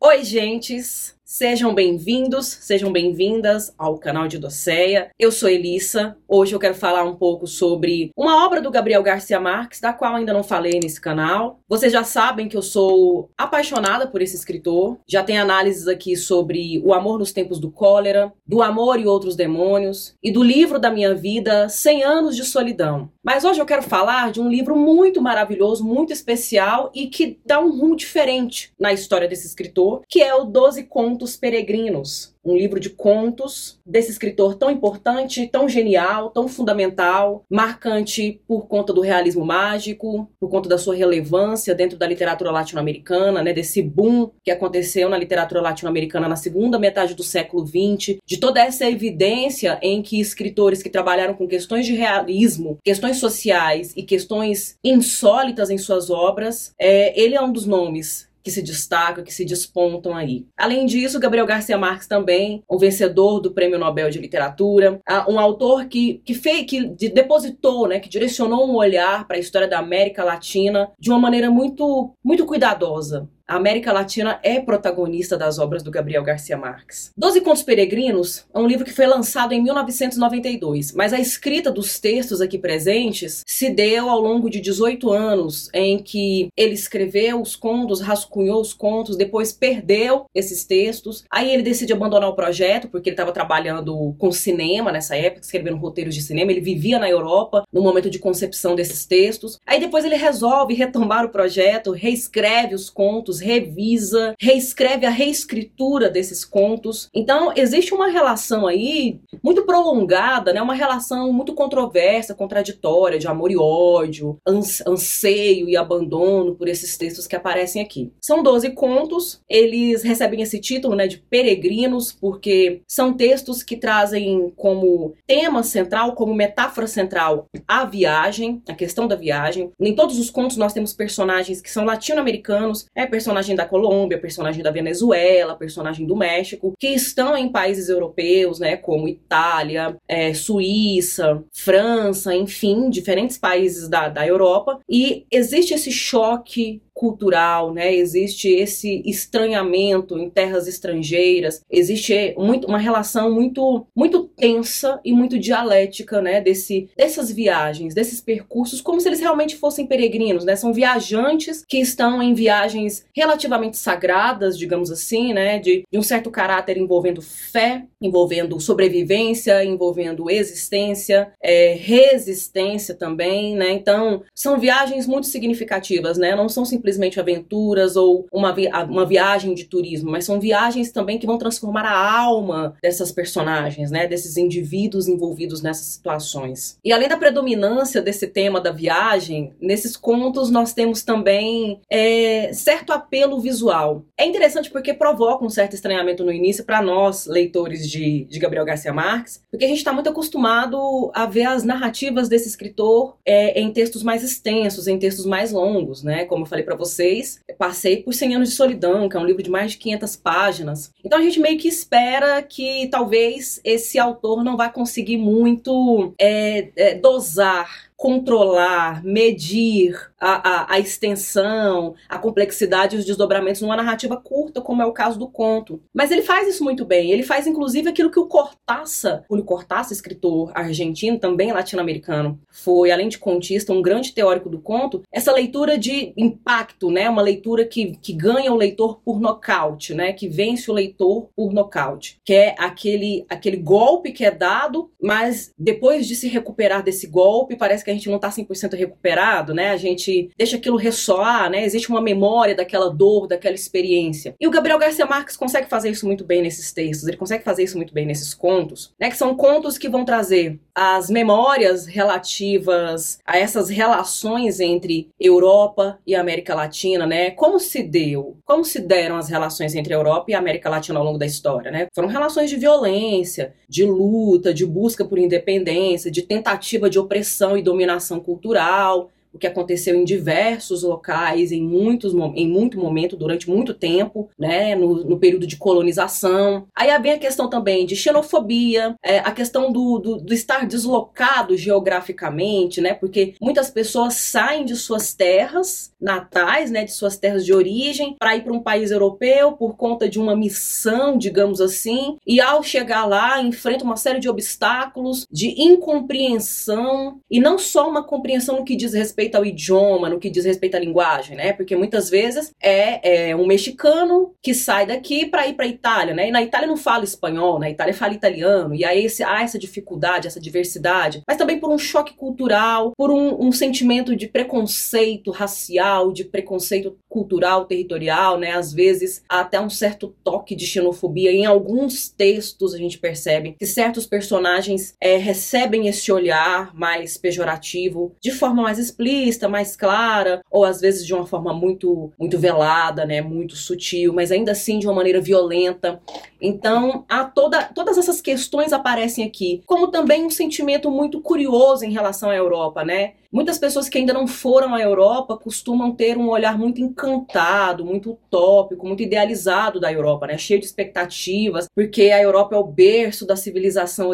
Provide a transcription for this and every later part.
Oi, gentes! Sejam bem-vindos, sejam bem-vindas ao canal de Doceia. Eu sou Elissa. Hoje eu quero falar um pouco sobre uma obra do Gabriel Garcia Marques, da qual ainda não falei nesse canal. Vocês já sabem que eu sou apaixonada por esse escritor. Já tem análises aqui sobre O Amor nos Tempos do Cólera, Do Amor e Outros Demônios e do livro da minha vida, 100 Anos de Solidão. Mas hoje eu quero falar de um livro muito maravilhoso, muito especial e que dá um rumo diferente na história desse escritor, que é o Doze Contos Contos Peregrinos, um livro de contos desse escritor tão importante, tão genial, tão fundamental, marcante por conta do realismo mágico, por conta da sua relevância dentro da literatura latino-americana, né, desse boom que aconteceu na literatura latino-americana na segunda metade do século XX, de toda essa evidência em que escritores que trabalharam com questões de realismo, questões sociais e questões insólitas em suas obras, é, ele é um dos nomes que se destacam, que se despontam aí. Além disso, Gabriel Garcia Marques também, o vencedor do Prêmio Nobel de Literatura, um autor que, que fez, que depositou, né, que direcionou um olhar para a história da América Latina de uma maneira muito, muito cuidadosa. A América Latina é protagonista das obras do Gabriel Garcia Marques. Doze Contos Peregrinos é um livro que foi lançado em 1992, mas a escrita dos textos aqui presentes se deu ao longo de 18 anos, em que ele escreveu os contos, rascunhou os contos, depois perdeu esses textos. Aí ele decide abandonar o projeto, porque ele estava trabalhando com cinema nessa época, escrevendo roteiros de cinema. Ele vivia na Europa no momento de concepção desses textos. Aí depois ele resolve retomar o projeto, reescreve os contos, revisa, reescreve a reescritura desses contos. Então, existe uma relação aí muito prolongada, né? Uma relação muito controversa, contraditória, de amor e ódio, anseio e abandono por esses textos que aparecem aqui. São 12 contos, eles recebem esse título, né, de peregrinos, porque são textos que trazem como tema central, como metáfora central, a viagem, a questão da viagem. Em todos os contos nós temos personagens que são latino-americanos, é personagem personagem da Colômbia, personagem da Venezuela, personagem do México, que estão em países europeus, né, como Itália, é, Suíça, França, enfim, diferentes países da, da Europa, e existe esse choque cultural, né? Existe esse estranhamento em terras estrangeiras, existe muito, uma relação muito muito tensa e muito dialética, né? Desse, dessas viagens, desses percursos, como se eles realmente fossem peregrinos, né? São viajantes que estão em viagens relativamente sagradas, digamos assim, né? De, de um certo caráter envolvendo fé, envolvendo sobrevivência, envolvendo existência, é, resistência também, né? Então são viagens muito significativas, né? Não são simplesmente aventuras ou uma, vi uma viagem de turismo, mas são viagens também que vão transformar a alma dessas personagens, né, desses indivíduos envolvidos nessas situações. E além da predominância desse tema da viagem, nesses contos nós temos também é, certo apelo visual. É interessante porque provoca um certo estranhamento no início para nós, leitores de, de Gabriel Garcia Marques, porque a gente está muito acostumado a ver as narrativas desse escritor é, em textos mais extensos, em textos mais longos, né? Como eu falei para vocês, passei por 100 anos de solidão, que é um livro de mais de 500 páginas. Então a gente meio que espera que talvez esse autor não vai conseguir muito é, é, dosar controlar, medir a, a, a, extensão, a complexidade e os desdobramentos numa narrativa curta, como é o caso do conto. Mas ele faz isso muito bem. Ele faz, inclusive, aquilo que o Cortázar, o Cortázar, escritor argentino, também latino-americano, foi, além de contista, um grande teórico do conto, essa leitura de impacto, né? Uma leitura que, que ganha o leitor por nocaute, né? Que vence o leitor por nocaute. Que é aquele, aquele golpe que é dado, mas depois de se recuperar desse golpe, parece que a gente não está 100% recuperado, né? A gente deixa aquilo ressoar, né? Existe uma memória daquela dor, daquela experiência. E o Gabriel Garcia Marques consegue fazer isso muito bem nesses textos, ele consegue fazer isso muito bem nesses contos, né? Que são contos que vão trazer as memórias relativas a essas relações entre Europa e América Latina, né? Como se deu, como se deram as relações entre Europa e América Latina ao longo da história, né? Foram relações de violência, de luta, de busca por independência, de tentativa de opressão e dominação cultural, o que aconteceu em diversos locais, em, muitos, em muito momento, durante muito tempo, né, no, no período de colonização. Aí vem a questão também de xenofobia, é, a questão do, do, do, estar deslocado geograficamente, né, porque muitas pessoas saem de suas terras natais, né, de suas terras de origem, para ir para um país europeu por conta de uma missão, digamos assim, e ao chegar lá enfrenta uma série de obstáculos, de incompreensão, e não só uma compreensão no que diz respeito ao idioma, no que diz respeito à linguagem, né? Porque muitas vezes é, é um mexicano que sai daqui para ir para Itália, né? E na Itália não fala espanhol, na Itália fala italiano, e aí esse, há essa dificuldade, essa diversidade, mas também por um choque cultural, por um, um sentimento de preconceito racial, de preconceito cultural, territorial, né? Às vezes até um certo toque de xenofobia. Em alguns textos a gente percebe que certos personagens é, recebem esse olhar mais pejorativo de forma mais explícita, mais clara, ou às vezes de uma forma muito, muito velada, né? Muito sutil, mas ainda assim de uma maneira violenta. Então, há toda, todas essas questões aparecem aqui, como também um sentimento muito curioso em relação à Europa, né? Muitas pessoas que ainda não foram à Europa costumam ter um olhar muito encantado, muito utópico, muito idealizado da Europa, né? Cheio de expectativas, porque a Europa é o berço da civilização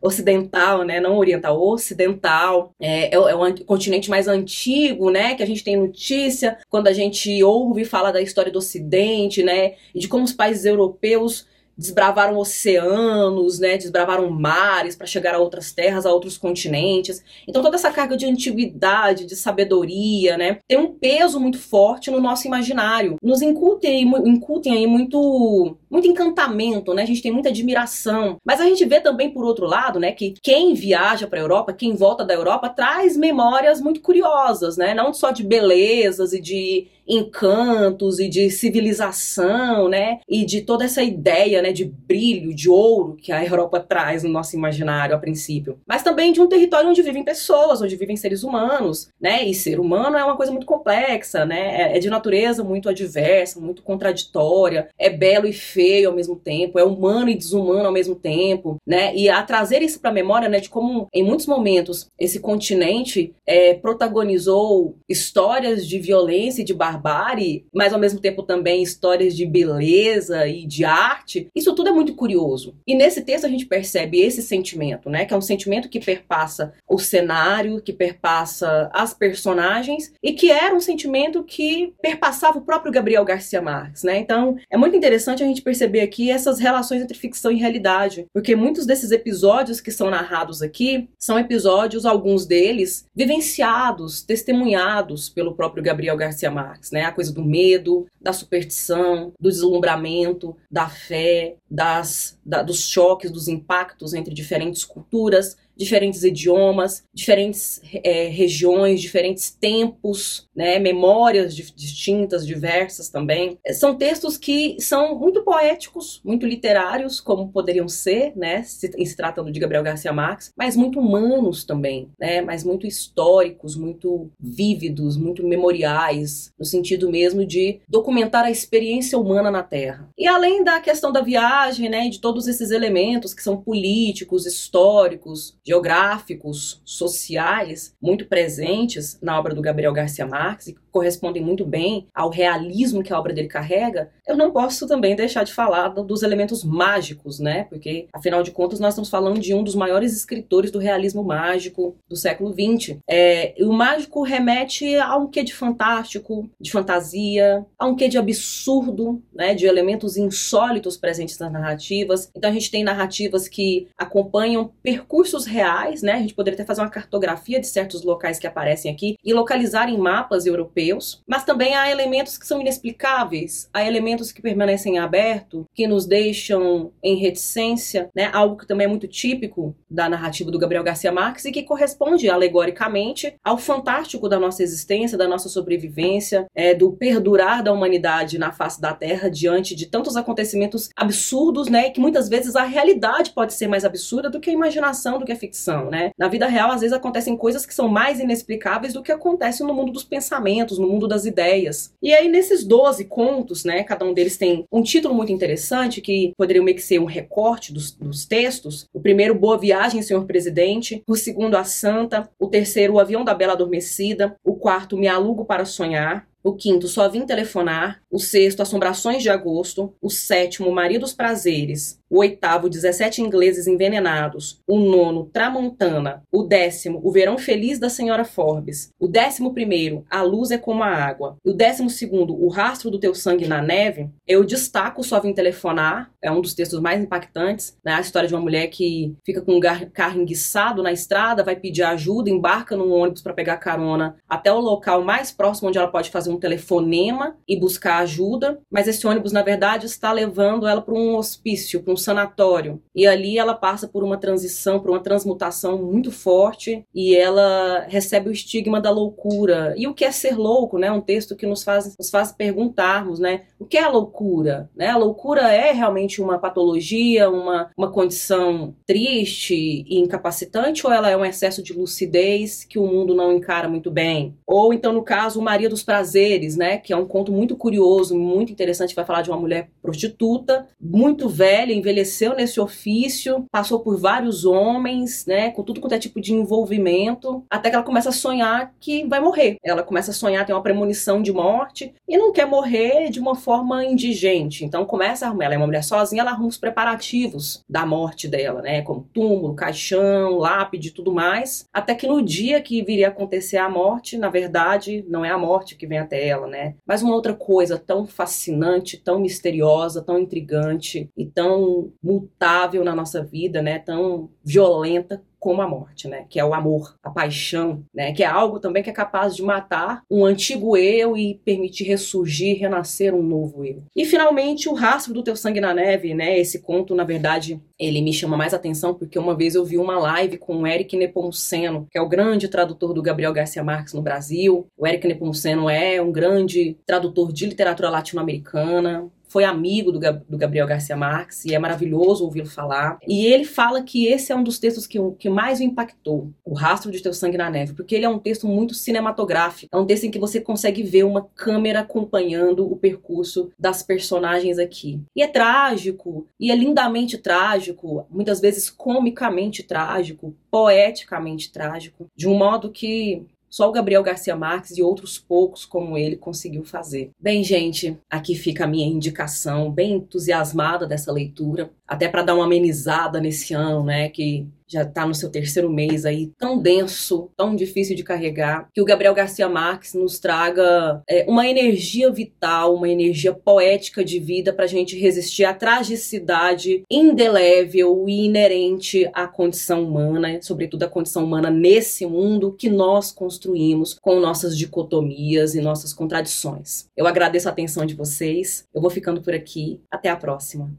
ocidental, né? Não oriental, ocidental. É, é, é o continente mais antigo, né? Que a gente tem notícia quando a gente ouve falar da história do Ocidente, né? E de como os países europeus desbravaram oceanos, né, desbravaram mares para chegar a outras terras, a outros continentes. Então toda essa carga de antiguidade, de sabedoria, né, tem um peso muito forte no nosso imaginário. Nos incutem, incutem aí muito, muito encantamento, né? A gente tem muita admiração. Mas a gente vê também por outro lado, né, que quem viaja para a Europa, quem volta da Europa traz memórias muito curiosas, né? Não só de belezas e de encantos e de civilização, né? E de toda essa ideia, né, de brilho, de ouro que a Europa traz no nosso imaginário a princípio. Mas também de um território onde vivem pessoas, onde vivem seres humanos, né? E ser humano é uma coisa muito complexa, né? É, é de natureza muito adversa, muito contraditória, é belo e feio ao mesmo tempo, é humano e desumano ao mesmo tempo, né? E a trazer isso para a memória, né, de como em muitos momentos esse continente é, protagonizou histórias de violência e de barbárie barbárie, mas ao mesmo tempo também histórias de beleza e de arte. Isso tudo é muito curioso. E nesse texto a gente percebe esse sentimento, né? Que é um sentimento que perpassa o cenário, que perpassa as personagens e que era um sentimento que perpassava o próprio Gabriel Garcia Marques, né? Então é muito interessante a gente perceber aqui essas relações entre ficção e realidade, porque muitos desses episódios que são narrados aqui são episódios, alguns deles, vivenciados, testemunhados pelo próprio Gabriel Garcia Marques né? A coisa do medo, da superstição, do deslumbramento, da fé, das, da, dos choques, dos impactos entre diferentes culturas, diferentes idiomas, diferentes é, regiões, diferentes tempos, né, memórias distintas, diversas também. É, são textos que são muito poéticos, muito literários, como poderiam ser, né, se, se tratando de Gabriel Garcia Marques, mas muito humanos também, né, mas muito históricos, muito vívidos, muito memoriais, no sentido mesmo de documentar a experiência humana na Terra. E além da questão da viagem, né, de todos esses elementos que são políticos, históricos, geográficos, sociais, muito presentes na obra do Gabriel Garcia Marques e que correspondem muito bem ao realismo que a obra dele carrega, eu não posso também deixar de falar dos elementos mágicos, né? Porque, afinal de contas, nós estamos falando de um dos maiores escritores do realismo mágico do século XX. É, o mágico remete a um quê de fantástico, de fantasia, a um quê de absurdo, né? De elementos insólitos presentes nas narrativas. Então, a gente tem narrativas que acompanham percursos reais reais, né? A gente poderia até fazer uma cartografia de certos locais que aparecem aqui e localizar em mapas europeus, mas também há elementos que são inexplicáveis, há elementos que permanecem abertos, que nos deixam em reticência, né? Algo que também é muito típico da narrativa do Gabriel Garcia Marques e que corresponde alegoricamente ao fantástico da nossa existência, da nossa sobrevivência, é, do perdurar da humanidade na face da Terra diante de tantos acontecimentos absurdos, né? Que muitas vezes a realidade pode ser mais absurda do que a imaginação, do que a ficção, né? Na vida real, às vezes acontecem coisas que são mais inexplicáveis do que acontecem no mundo dos pensamentos, no mundo das ideias. E aí, nesses 12 contos, né? Cada um deles tem um título muito interessante que poderia meio que ser um recorte dos, dos textos. O primeiro, Boa Viagem, Senhor Presidente. O segundo, A Santa. O terceiro, O Avião da Bela Adormecida. O quarto, Me Alugo para Sonhar. O quinto, Só Vim Telefonar. O sexto, Assombrações de Agosto. O sétimo, Maria dos Prazeres o oitavo, 17 ingleses envenenados, o nono, Tramontana, o décimo, o verão feliz da senhora Forbes, o décimo primeiro, a luz é como a água, e o décimo segundo, o rastro do teu sangue na neve, eu destaco Só Vim Telefonar, é um dos textos mais impactantes, né? a história de uma mulher que fica com um carro enguiçado na estrada, vai pedir ajuda, embarca num ônibus para pegar carona até o local mais próximo onde ela pode fazer um telefonema e buscar ajuda, mas esse ônibus, na verdade, está levando ela para um hospício, para um sanatório. E ali ela passa por uma transição, por uma transmutação muito forte e ela recebe o estigma da loucura. E o que é ser louco, né? Um texto que nos faz, nos faz perguntarmos, né? O que é a loucura? Né? A loucura é realmente uma patologia, uma, uma condição triste e incapacitante ou ela é um excesso de lucidez que o mundo não encara muito bem? Ou então, no caso, o Maria dos Prazeres, né? Que é um conto muito curioso, muito interessante, vai falar de uma mulher prostituta, muito velha, envelheceu nesse ofício, passou por vários homens, né, com tudo quanto é tipo de envolvimento, até que ela começa a sonhar que vai morrer. Ela começa a sonhar, tem uma premonição de morte e não quer morrer de uma forma indigente. Então começa a arrumar, ela é uma mulher sozinha, ela arruma os preparativos da morte dela, né, como túmulo, caixão, lápide e tudo mais, até que no dia que viria a acontecer a morte, na verdade, não é a morte que vem até ela, né, mas uma outra coisa tão fascinante, tão misteriosa, tão intrigante e tão mutável na nossa vida, né, tão violenta como a morte, né? Que é o amor, a paixão, né? Que é algo também que é capaz de matar um antigo eu e permitir ressurgir, renascer um novo eu. E finalmente o rastro do teu sangue na neve, né? Esse conto, na verdade, ele me chama mais atenção porque uma vez eu vi uma live com o Eric Nepomuceno, que é o grande tradutor do Gabriel Garcia Marques no Brasil. O Eric Nepomuceno é um grande tradutor de literatura latino-americana, foi amigo do, do, Gabriel Garcia Marques e é maravilhoso ouvi-lo falar. E ele fala que esse é um dos textos que, que mais o impactou, O Rastro de Teu Sangue na Neve, porque ele é um texto muito cinematográfico. É um texto em que você consegue ver uma câmera acompanhando o percurso das personagens aqui. E é trágico, e é lindamente trágico, muitas vezes comicamente trágico, poeticamente trágico, de um modo que só o Gabriel Garcia Marques e outros poucos como ele conseguiu fazer. Bem, gente, aqui fica a minha indicação, bem entusiasmada dessa leitura, até para dar uma amenizada nesse ano, né, que já está no seu terceiro mês aí, tão denso, tão difícil de carregar, que o Gabriel Garcia Marques nos traga é, uma energia vital, uma energia poética de vida para a gente resistir à tragicidade indelével e inerente à condição humana, sobretudo à condição humana nesse mundo que nós construímos com nossas dicotomias e nossas contradições. Eu agradeço a atenção de vocês, eu vou ficando por aqui, até a próxima.